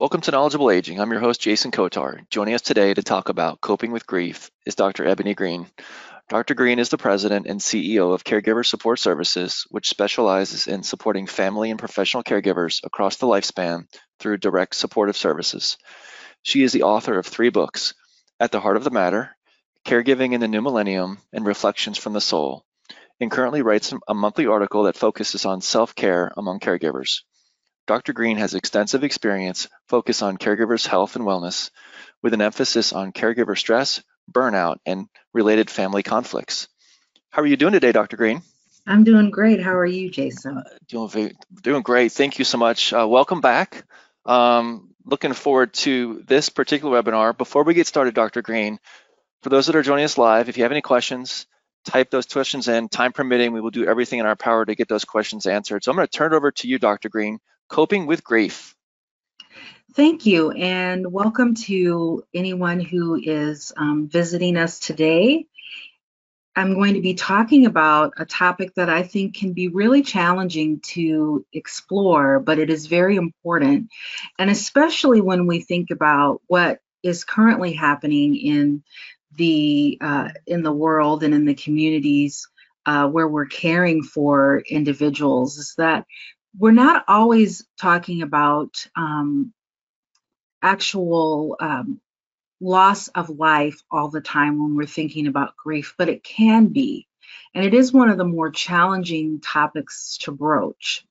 Welcome to Knowledgeable Aging. I'm your host, Jason Kotar. Joining us today to talk about coping with grief is Dr. Ebony Green. Dr. Green is the president and CEO of Caregiver Support Services, which specializes in supporting family and professional caregivers across the lifespan through direct supportive services. She is the author of three books At the Heart of the Matter, Caregiving in the New Millennium, and Reflections from the Soul, and currently writes a monthly article that focuses on self care among caregivers. Dr. Green has extensive experience focused on caregivers' health and wellness, with an emphasis on caregiver stress, burnout, and related family conflicts. How are you doing today, Dr. Green? I'm doing great. How are you, Jason? Uh, doing, doing great. Thank you so much. Uh, welcome back. Um, looking forward to this particular webinar. Before we get started, Dr. Green, for those that are joining us live, if you have any questions, type those questions in. Time permitting, we will do everything in our power to get those questions answered. So I'm going to turn it over to you, Dr. Green. Coping with grief. Thank you, and welcome to anyone who is um, visiting us today. I'm going to be talking about a topic that I think can be really challenging to explore, but it is very important. And especially when we think about what is currently happening in the uh, in the world and in the communities uh, where we're caring for individuals, is that we're not always talking about um, actual um, loss of life all the time when we're thinking about grief, but it can be. And it is one of the more challenging topics to broach.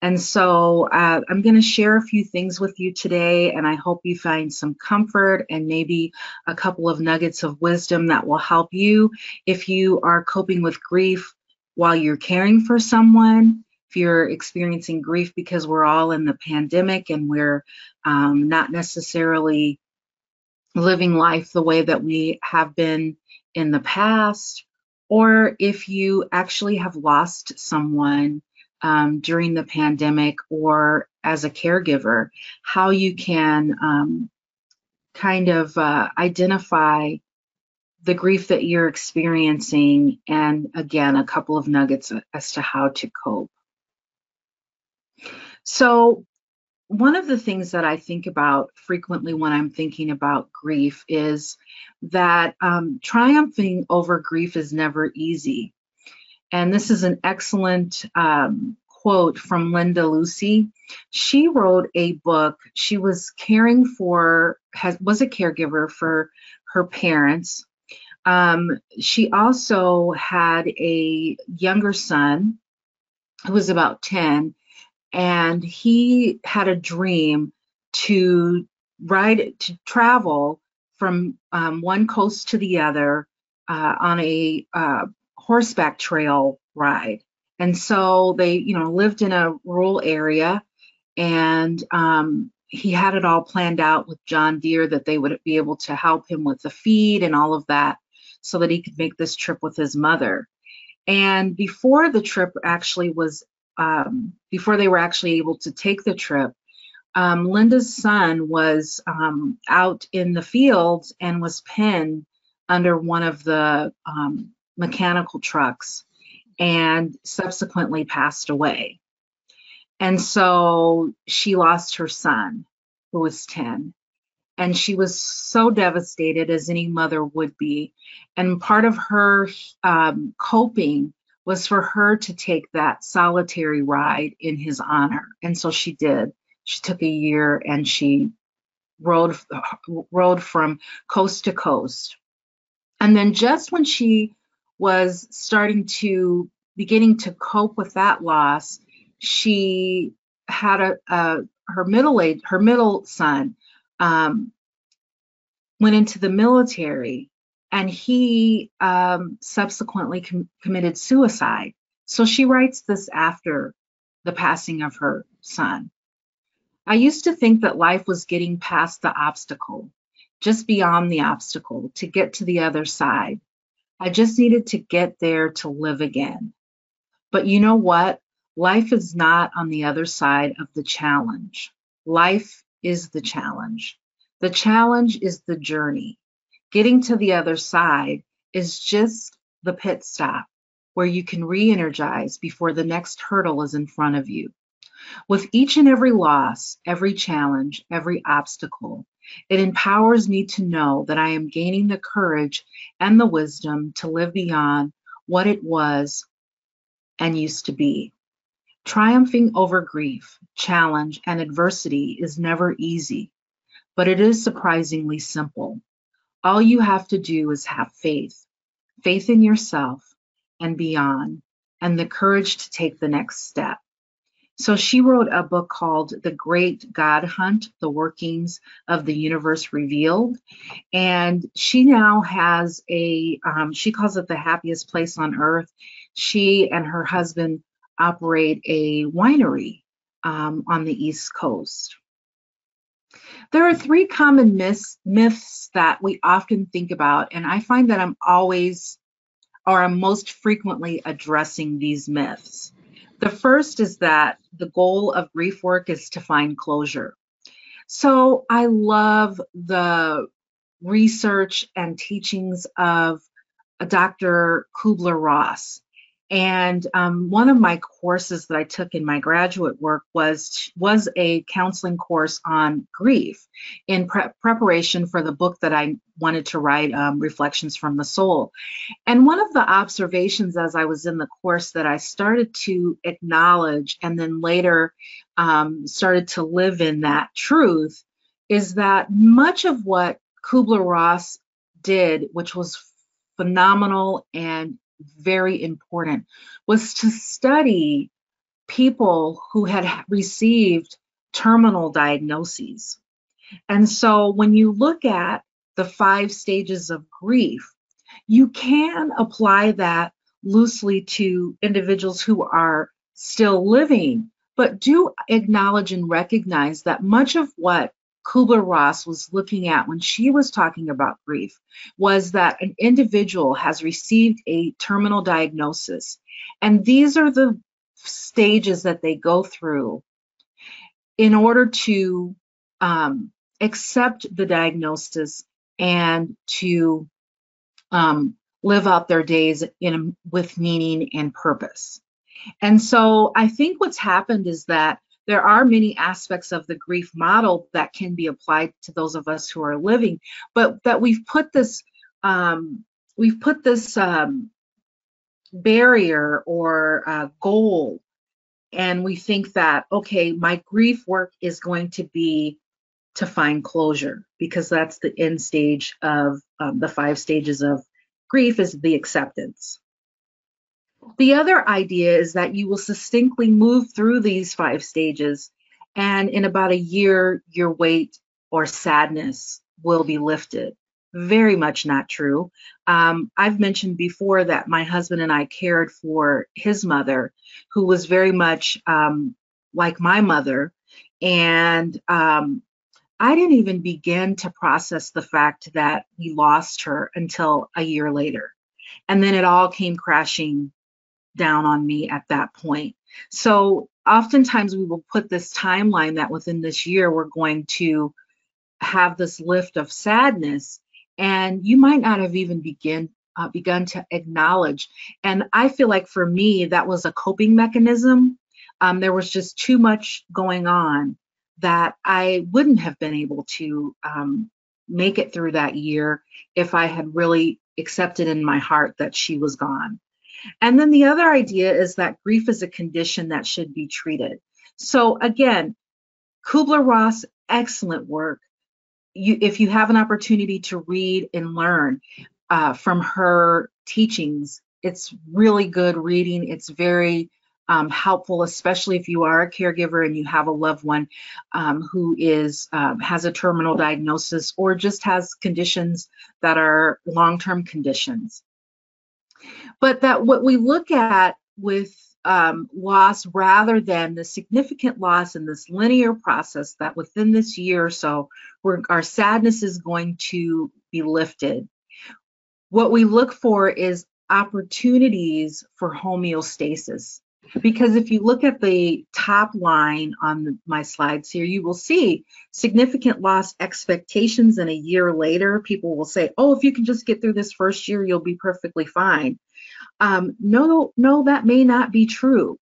And so uh, I'm going to share a few things with you today, and I hope you find some comfort and maybe a couple of nuggets of wisdom that will help you if you are coping with grief while you're caring for someone if you're experiencing grief because we're all in the pandemic and we're um, not necessarily living life the way that we have been in the past, or if you actually have lost someone um, during the pandemic or as a caregiver, how you can um, kind of uh, identify the grief that you're experiencing, and again, a couple of nuggets as to how to cope. So, one of the things that I think about frequently when I'm thinking about grief is that um, triumphing over grief is never easy. And this is an excellent um, quote from Linda Lucy. She wrote a book. She was caring for, has, was a caregiver for her parents. Um, she also had a younger son who was about 10 and he had a dream to ride to travel from um, one coast to the other uh, on a uh, horseback trail ride. And so they you know lived in a rural area and um, he had it all planned out with john deere that they would be able to help him with the feed and all of that so that he could make this trip with his mother. And before the trip actually was um, before they were actually able to take the trip, um, Linda's son was um, out in the fields and was pinned under one of the um, mechanical trucks and subsequently passed away. And so she lost her son, who was 10. And she was so devastated, as any mother would be. And part of her um, coping was for her to take that solitary ride in his honor. And so she did. She took a year and she rode rode from coast to coast. And then just when she was starting to beginning to cope with that loss, she had a, a her middle age her middle son um, went into the military and he um, subsequently com- committed suicide. So she writes this after the passing of her son. I used to think that life was getting past the obstacle, just beyond the obstacle, to get to the other side. I just needed to get there to live again. But you know what? Life is not on the other side of the challenge. Life is the challenge. The challenge is the journey. Getting to the other side is just the pit stop where you can re energize before the next hurdle is in front of you. With each and every loss, every challenge, every obstacle, it empowers me to know that I am gaining the courage and the wisdom to live beyond what it was and used to be. Triumphing over grief, challenge, and adversity is never easy, but it is surprisingly simple. All you have to do is have faith, faith in yourself and beyond, and the courage to take the next step. So she wrote a book called The Great God Hunt The Workings of the Universe Revealed. And she now has a, um, she calls it the happiest place on earth. She and her husband operate a winery um, on the East Coast. There are three common myths, myths that we often think about, and I find that I'm always or I'm most frequently addressing these myths. The first is that the goal of grief work is to find closure. So I love the research and teachings of Dr. Kubler Ross. And um, one of my courses that I took in my graduate work was was a counseling course on grief in pre- preparation for the book that I wanted to write, um, Reflections from the Soul. And one of the observations as I was in the course that I started to acknowledge and then later um, started to live in that truth is that much of what Kubler Ross did, which was phenomenal and very important was to study people who had received terminal diagnoses. And so when you look at the five stages of grief, you can apply that loosely to individuals who are still living, but do acknowledge and recognize that much of what Kubler Ross was looking at when she was talking about grief was that an individual has received a terminal diagnosis. And these are the stages that they go through in order to um, accept the diagnosis and to um, live out their days in with meaning and purpose. And so I think what's happened is that there are many aspects of the grief model that can be applied to those of us who are living, but that we've put this um, we've put this um, barrier or uh, goal, and we think that okay, my grief work is going to be to find closure because that's the end stage of um, the five stages of grief is the acceptance. The other idea is that you will succinctly move through these five stages, and in about a year, your weight or sadness will be lifted. Very much not true. Um, I've mentioned before that my husband and I cared for his mother, who was very much um, like my mother. And um, I didn't even begin to process the fact that we lost her until a year later. And then it all came crashing down on me at that point. So oftentimes we will put this timeline that within this year we're going to have this lift of sadness and you might not have even begin uh, begun to acknowledge. And i feel like for me that was a coping mechanism. Um, there was just too much going on that i wouldn't have been able to um, make it through that year if i had really accepted in my heart that she was gone and then the other idea is that grief is a condition that should be treated. So again, Kubler-Ross, excellent work. You, if you have an opportunity to read and learn uh, from her teachings, it's really good reading. It's very um, helpful, especially if you are a caregiver and you have a loved one um, who is um, has a terminal diagnosis or just has conditions that are long-term conditions but that what we look at with um, loss rather than the significant loss in this linear process that within this year or so our sadness is going to be lifted. What we look for is opportunities for homeostasis because if you look at the top line on my slides here, you will see significant loss expectations and a year later, people will say, oh, if you can just get through this first year, you'll be perfectly fine. Um, no, no, that may not be true.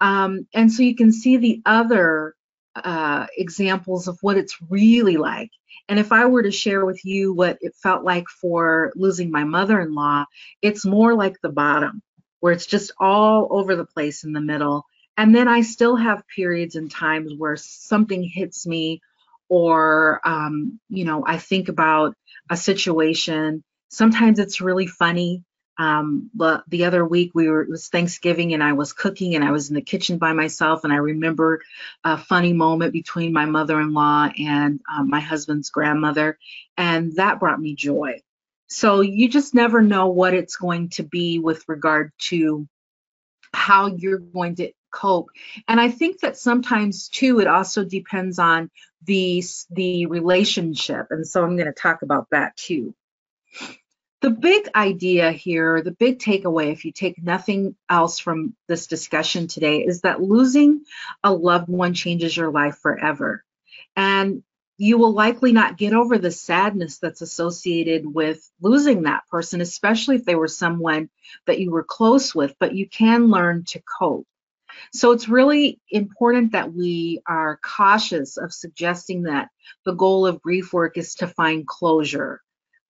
Um, and so you can see the other uh, examples of what it's really like. And if I were to share with you what it felt like for losing my mother in law, it's more like the bottom, where it's just all over the place in the middle. And then I still have periods and times where something hits me, or, um, you know, I think about a situation. Sometimes it's really funny. Um, but the other week we were it was Thanksgiving and I was cooking and I was in the kitchen by myself and I remember a funny moment between my mother-in-law and um, my husband's grandmother and that brought me joy. So you just never know what it's going to be with regard to how you're going to cope. And I think that sometimes too it also depends on the the relationship and so I'm going to talk about that too the big idea here, the big takeaway, if you take nothing else from this discussion today, is that losing a loved one changes your life forever. And you will likely not get over the sadness that's associated with losing that person, especially if they were someone that you were close with, but you can learn to cope. So it's really important that we are cautious of suggesting that the goal of grief work is to find closure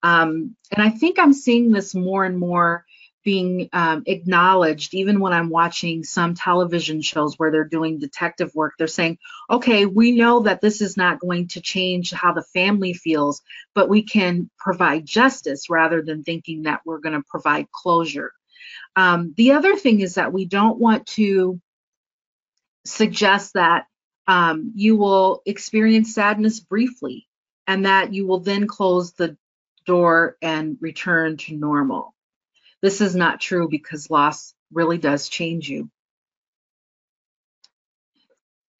um, and I think I'm seeing this more and more being um, acknowledged, even when I'm watching some television shows where they're doing detective work. They're saying, okay, we know that this is not going to change how the family feels, but we can provide justice rather than thinking that we're going to provide closure. Um, the other thing is that we don't want to suggest that um, you will experience sadness briefly and that you will then close the door and return to normal. This is not true because loss really does change you.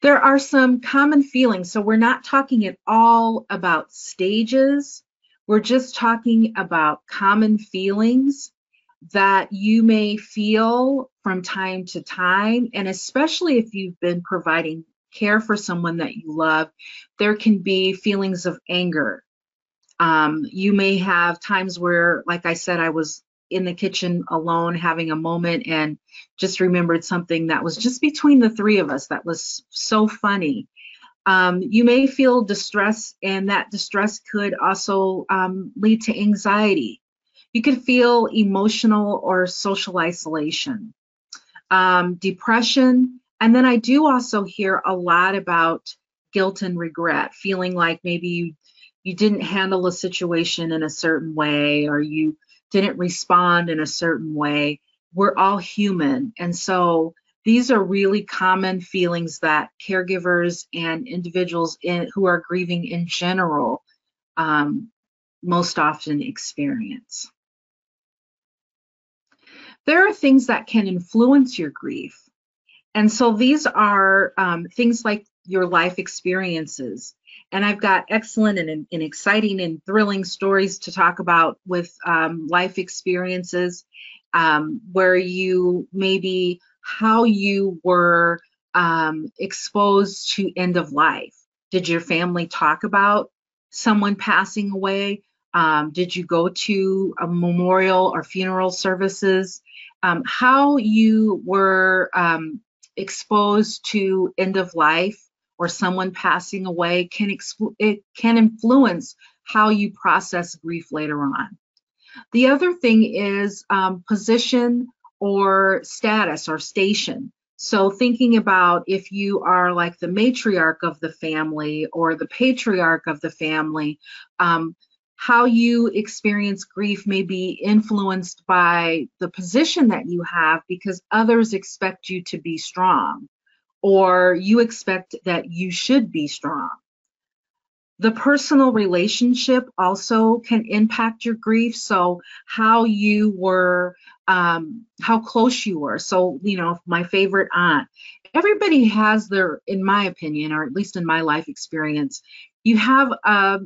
There are some common feelings. So we're not talking at all about stages. We're just talking about common feelings that you may feel from time to time. And especially if you've been providing care for someone that you love, there can be feelings of anger, um, you may have times where, like I said, I was in the kitchen alone having a moment and just remembered something that was just between the three of us that was so funny. Um, you may feel distress, and that distress could also um, lead to anxiety. You could feel emotional or social isolation, um, depression, and then I do also hear a lot about guilt and regret, feeling like maybe you you didn't handle a situation in a certain way or you didn't respond in a certain way. We're all human. And so these are really common feelings that caregivers and individuals in, who are grieving in general um, most often experience. There are things that can influence your grief. And so these are um, things like your life experiences, and I've got excellent and, and exciting and thrilling stories to talk about with um, life experiences um, where you maybe how you were um, exposed to end of life. Did your family talk about someone passing away? Um, did you go to a memorial or funeral services? Um, how you were um, exposed to end of life or someone passing away can it can influence how you process grief later on. The other thing is um, position or status or station. So thinking about if you are like the matriarch of the family or the patriarch of the family, um, how you experience grief may be influenced by the position that you have because others expect you to be strong or you expect that you should be strong. The personal relationship also can impact your grief. So, how you were, um, how close you were. So, you know, my favorite aunt, everybody has their, in my opinion, or at least in my life experience, you have uh,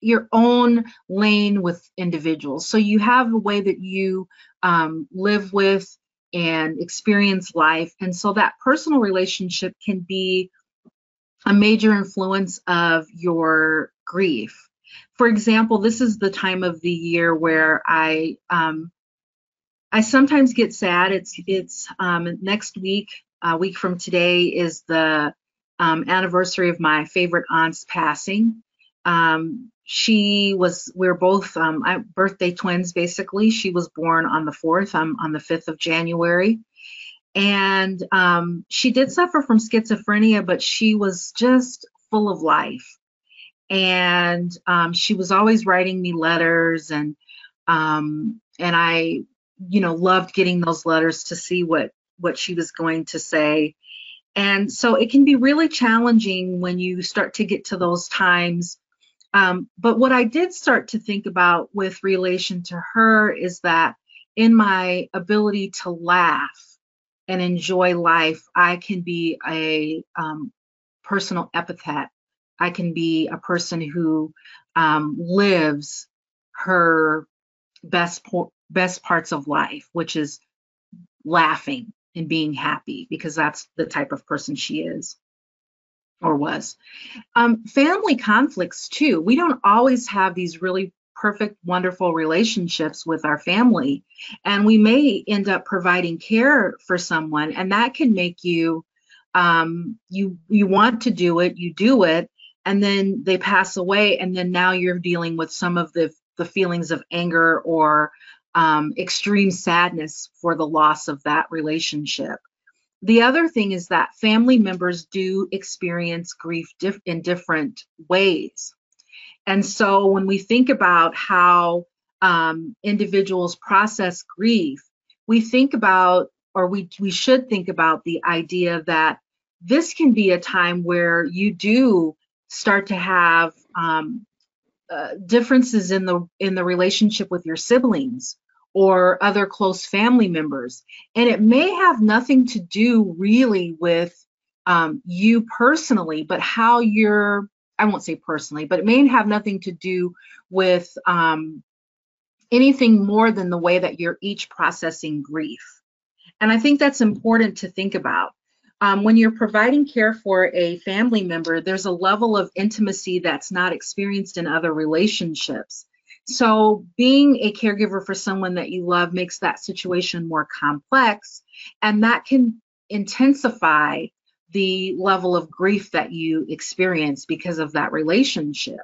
your own lane with individuals. So, you have a way that you um, live with and experience life. And so that personal relationship can be a major influence of your grief. For example, this is the time of the year where I um, I sometimes get sad. It's it's um, next week a week from today is the um, anniversary of my favorite aunt's passing. Um, she was, we are both um, birthday twins, basically. She was born on the 4th, I'm on the 5th of January. And um, she did suffer from schizophrenia, but she was just full of life. And um, she was always writing me letters, and um, and I, you know, loved getting those letters to see what what she was going to say. And so it can be really challenging when you start to get to those times. Um, but what I did start to think about with relation to her is that in my ability to laugh and enjoy life, I can be a um, personal epithet. I can be a person who um, lives her best best parts of life, which is laughing and being happy because that's the type of person she is or was. Um, family conflicts, too. We don't always have these really perfect, wonderful relationships with our family. And we may end up providing care for someone, and that can make you. Um, you you want to do it, you do it, and then they pass away, and then now you're dealing with some of the the feelings of anger or um, extreme sadness for the loss of that relationship. The other thing is that family members do experience grief in different ways. And so when we think about how um, individuals process grief, we think about, or we, we should think about the idea that this can be a time where you do start to have um, uh, differences in the in the relationship with your siblings or other close family members. And it may have nothing to do really with um, you personally but how you're i won't say personally but it may have nothing to do with um, anything more than the way that you're each processing grief. And i think that's important to think about. Um, when you're providing care for a family member, there's a level of intimacy that's not experienced in other relationships. So, being a caregiver for someone that you love makes that situation more complex, and that can intensify the level of grief that you experience because of that relationship.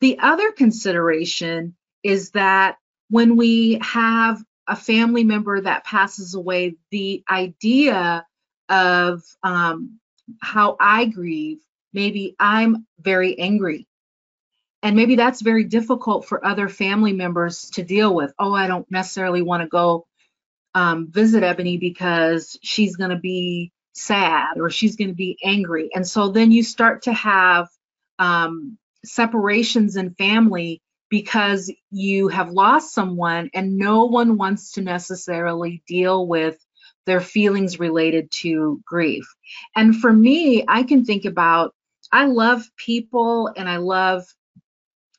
The other consideration is that when we have a family member that passes away, the idea of um, how I grieve, maybe I'm very angry. And maybe that's very difficult for other family members to deal with. Oh, I don't necessarily want to go um, visit Ebony because she's going to be sad or she's going to be angry. And so then you start to have um, separations in family because you have lost someone and no one wants to necessarily deal with their feelings related to grief. And for me, I can think about I love people and I love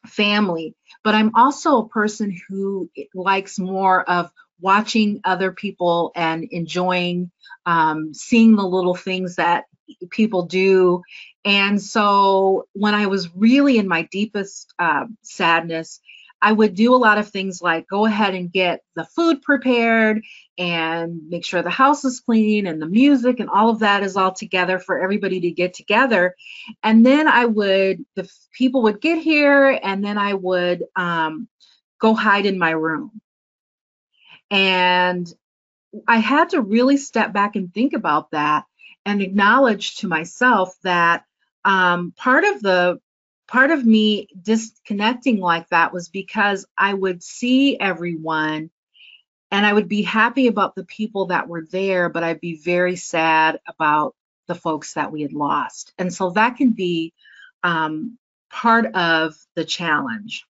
family, but I'm also a person who likes more of watching other people and enjoying um, seeing the little things that people do. And so when I was really in my deepest uh, sadness, I would do a lot of things like go ahead and get the food prepared and make sure the house is clean and the music and all of that is all together for everybody to get together. And then I would, the people would get here and then I would um, go hide in my room. And I had to really step back and think about that and acknowledge to myself that um, part of the part of me disconnecting like that was because I would see everyone and I would be happy about the people that were there, but I'd be very sad about the folks that we had lost. And so that can be um, part of the challenge.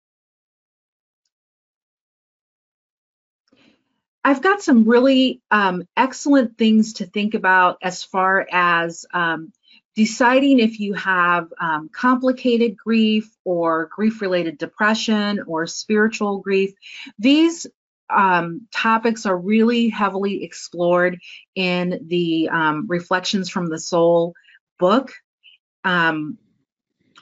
I've got some really um, excellent things to think about as far as um, deciding if you have um, complicated grief or grief related depression or spiritual grief. These um, topics are really heavily explored in the um, Reflections from the Soul book. Um,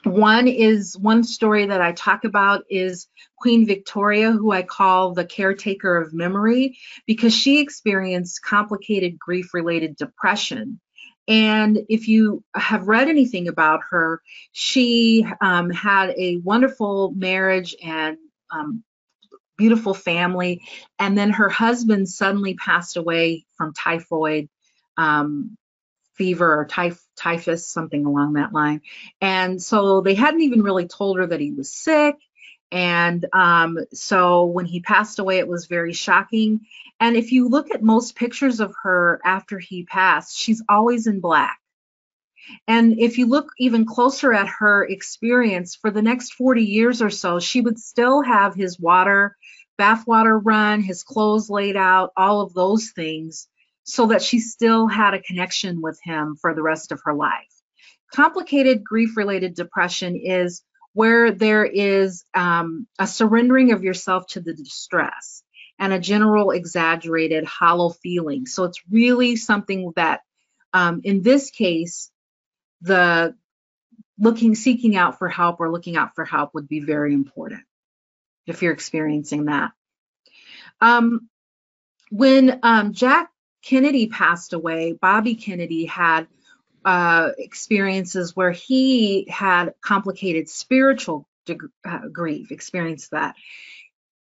one is one story that I talk about is Queen Victoria, who I call the caretaker of memory, because she experienced complicated grief related depression. And if you have read anything about her, she um, had a wonderful marriage and um, beautiful family. And then her husband suddenly passed away from typhoid um, fever or typh- typhus, something along that line. And so they hadn't even really told her that he was sick. And um, so when he passed away, it was very shocking. And if you look at most pictures of her after he passed, she's always in black. And if you look even closer at her experience for the next 40 years or so, she would still have his water, bathwater run, his clothes laid out, all of those things so that she still had a connection with him for the rest of her life. Complicated grief related depression is where there is um, a surrendering of yourself to the distress and a general exaggerated hollow feeling. So it's really something that, um, in this case, the looking, seeking out for help or looking out for help would be very important if you're experiencing that. Um, when um, Jack Kennedy passed away, Bobby Kennedy had uh, experiences where he had complicated spiritual uh, grief, experienced that.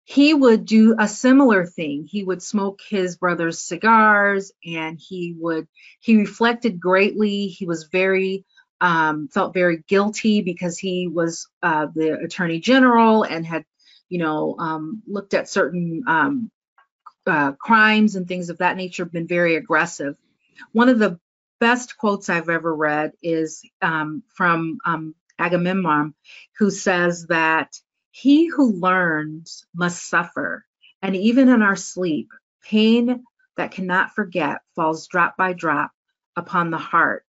He would do a similar thing. He would smoke his brother's cigars and he would, he reflected greatly. He was very, um, felt very guilty because he was uh, the attorney general and had, you know, um, looked at certain um, uh, crimes and things of that nature been very aggressive. One of the best quotes I've ever read is um, from um, Agamemnon, who says that he who learns must suffer, and even in our sleep, pain that cannot forget falls drop by drop upon the heart.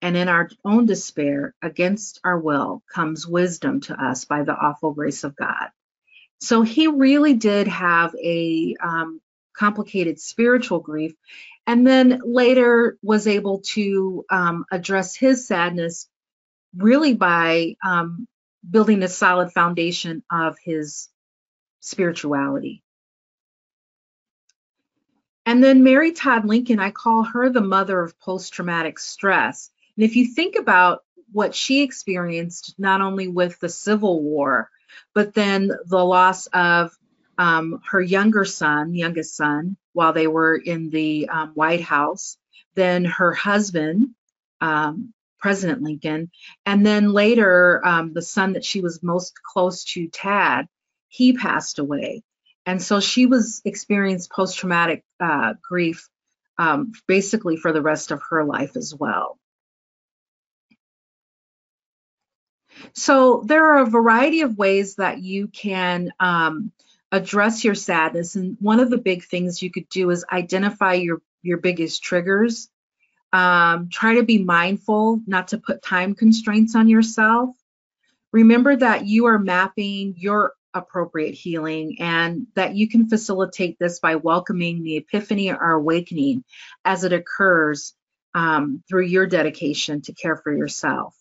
And in our own despair, against our will, comes wisdom to us by the awful grace of God. So he really did have a um, complicated spiritual grief, and then later was able to um, address his sadness really by um, building a solid foundation of his spirituality. And then Mary Todd Lincoln, I call her the mother of post traumatic stress. And if you think about what she experienced, not only with the Civil War, but then the loss of um, her younger son, youngest son, while they were in the um, White House, then her husband, um, President Lincoln, and then later um, the son that she was most close to, Tad, he passed away. And so she was experienced post-traumatic uh, grief um, basically for the rest of her life as well. So there are a variety of ways that you can um, address your sadness. And one of the big things you could do is identify your, your biggest triggers. Um, try to be mindful not to put time constraints on yourself. Remember that you are mapping your appropriate healing and that you can facilitate this by welcoming the epiphany or awakening as it occurs um, through your dedication to care for yourself.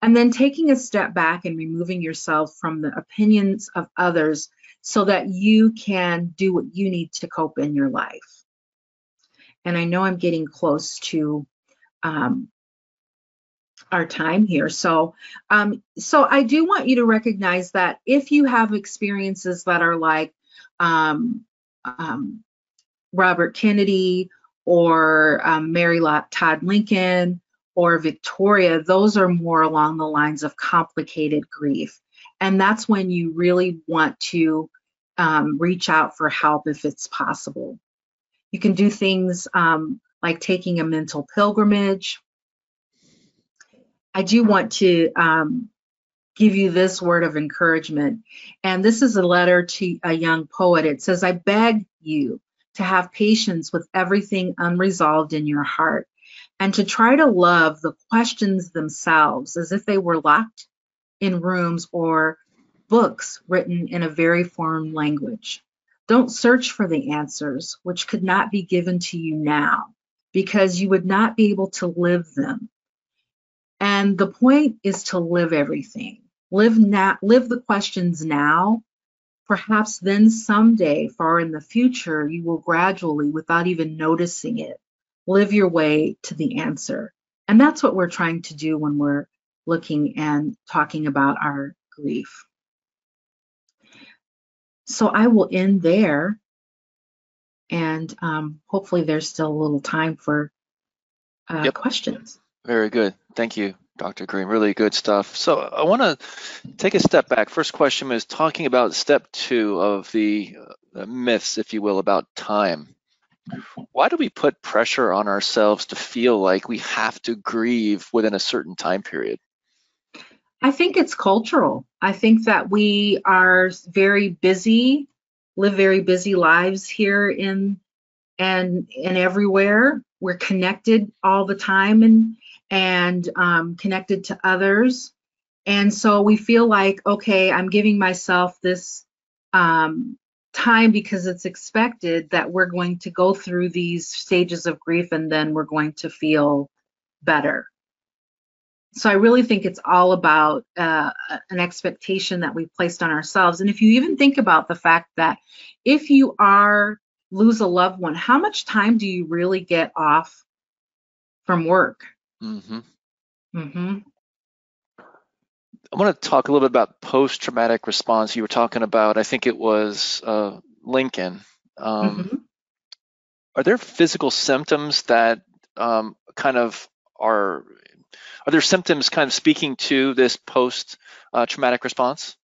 And then taking a step back and removing yourself from the opinions of others so that you can do what you need to cope in your life. And I know I'm getting close to um, our time here. So, um, so I do want you to recognize that if you have experiences that are like um, um, Robert Kennedy or um, Mary Todd Lincoln or Victoria, those are more along the lines of complicated grief. And that's when you really want to um, reach out for help if it's possible. You can do things um, like taking a mental pilgrimage. I do want to um, give you this word of encouragement. And this is a letter to a young poet. It says, I beg you to have patience with everything unresolved in your heart and to try to love the questions themselves as if they were locked in rooms or books written in a very foreign language. Don't search for the answers, which could not be given to you now, because you would not be able to live them. And the point is to live everything. Live now, live the questions now. Perhaps then someday, far in the future, you will gradually, without even noticing it, live your way to the answer. And that's what we're trying to do when we're looking and talking about our grief. So I will end there. And um, hopefully, there's still a little time for uh, yep. questions. Very good. Thank you, Dr. Green. Really good stuff. So I want to take a step back. First question is talking about step two of the uh, myths, if you will, about time. Why do we put pressure on ourselves to feel like we have to grieve within a certain time period? I think it's cultural. I think that we are very busy, live very busy lives here in and and everywhere. We're connected all the time and and um, connected to others, and so we feel like okay, I'm giving myself this um, time because it's expected that we're going to go through these stages of grief and then we're going to feel better so I really think it's all about uh, an expectation that we've placed on ourselves. And if you even think about the fact that if you are lose a loved one, how much time do you really get off from work? Mm-hmm. Mm-hmm. I want to talk a little bit about post-traumatic response. You were talking about, I think it was uh, Lincoln. Um, mm-hmm. Are there physical symptoms that um, kind of are are there symptoms kind of speaking to this post uh, traumatic response?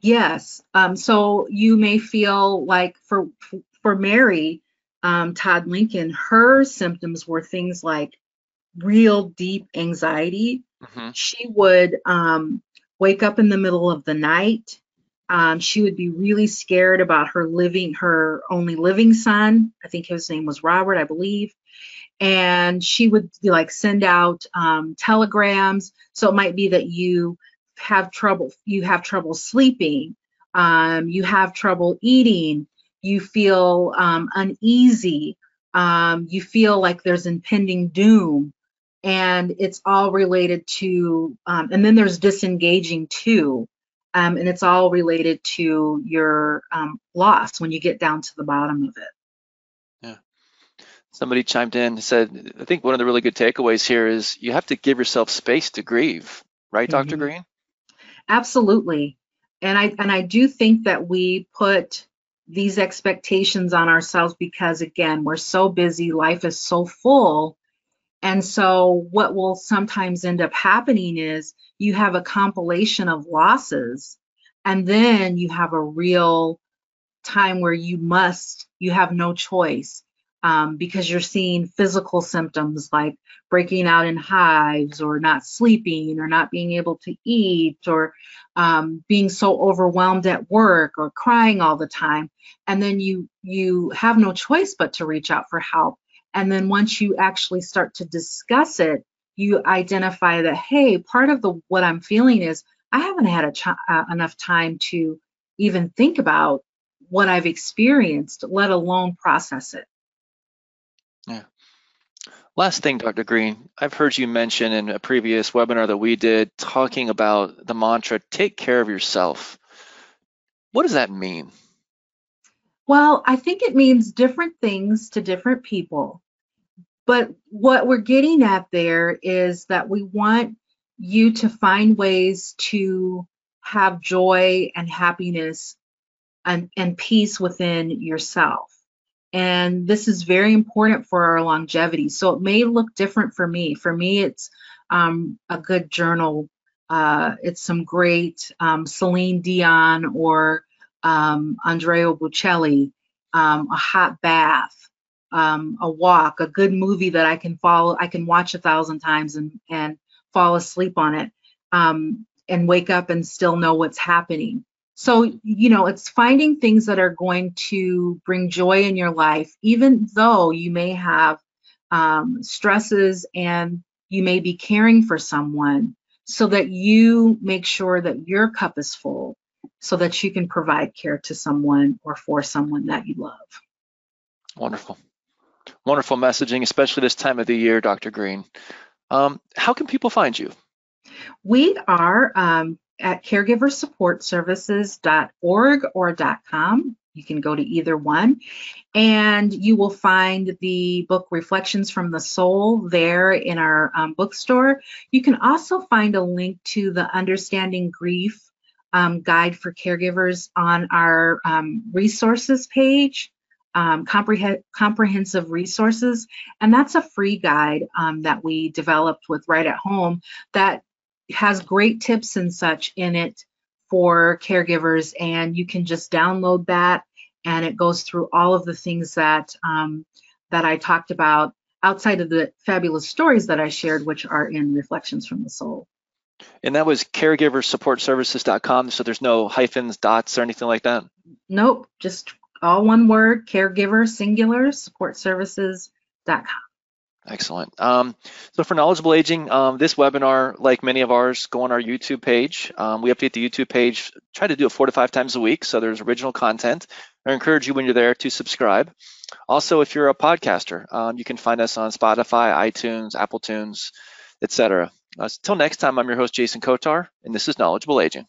Yes. Um, so you may feel like for for Mary um, Todd Lincoln, her symptoms were things like real deep anxiety. Mm-hmm. She would um, wake up in the middle of the night. Um, she would be really scared about her living, her only living son. I think his name was Robert, I believe and she would like send out um, telegrams. So it might be that you have trouble, you have trouble sleeping, um, you have trouble eating, you feel um, uneasy, um, you feel like there's impending doom, and it's all related to. Um, and then there's disengaging too. Um, and it's all related to your loss when you get down to the bottom of it. Somebody chimed in and said, I think one of the really good takeaways here is you have to give yourself space to grieve, right, mm-hmm. Dr. Green? Absolutely. And I and I do think that we put these expectations on ourselves because again, we're so busy, life is so full. And so what will sometimes end up happening is you have a compilation of losses and then you have a real time where you must, you have no choice um, because you're seeing physical symptoms like breaking out in hives or not sleeping or not being able to eat or um, being so overwhelmed at work or crying all the time. And then you you have no choice but to reach out for help. And then once you actually start to discuss it you identify that hey part of the what i'm feeling is i haven't had a ch- uh, enough time to even think about what i've experienced let alone process it yeah. Last thing, Dr. Green, I've heard you mention in a previous webinar that we did talking about the mantra, take care of yourself. What does that mean? Well, I think it means different things to different people. But what we're getting at there is that we want you to find ways to have joy and happiness and, and peace within yourself. And this is very important for our longevity. So it may look different for me. For me, it's um, a good journal. Uh, it's some great um, Celine Dion or um, Andrea Bocelli, um, a hot bath, um, a walk, a good movie that I can follow, I can watch a thousand times and, and fall asleep on it um, and wake up and still know what's happening. So, you know, it's finding things that are going to bring joy in your life, even though you may have um, stresses and you may be caring for someone, so that you make sure that your cup is full so that you can provide care to someone or for someone that you love. Wonderful. Wonderful messaging, especially this time of the year, Dr. Green. Um, how can people find you? We are um, at caregiversupportservices.org or .com. You can go to either one. And you will find the book Reflections from the Soul there in our um, bookstore. You can also find a link to the Understanding Grief um, guide for caregivers on our um, resources page, um, compreh comprehensive resources. And that's a free guide um, that we developed with Right at Home that has great tips and such in it for caregivers. And you can just download that and it goes through all of the things that um, that I talked about outside of the fabulous stories that I shared, which are in Reflections from the Soul. And that was caregiversupportservices.com. So there's no hyphens, dots, or anything like that? Nope, just all one word, caregiver, singular, supportservices.com. Excellent. Um, so for Knowledgeable Aging, um, this webinar, like many of ours, go on our YouTube page. Um, we update the YouTube page, try to do it four to five times a week, so there's original content. I encourage you when you're there to subscribe. Also, if you're a podcaster, um, you can find us on Spotify, iTunes, Apple Tunes, etc. Uh, until next time, I'm your host, Jason Kotar, and this is Knowledgeable Aging.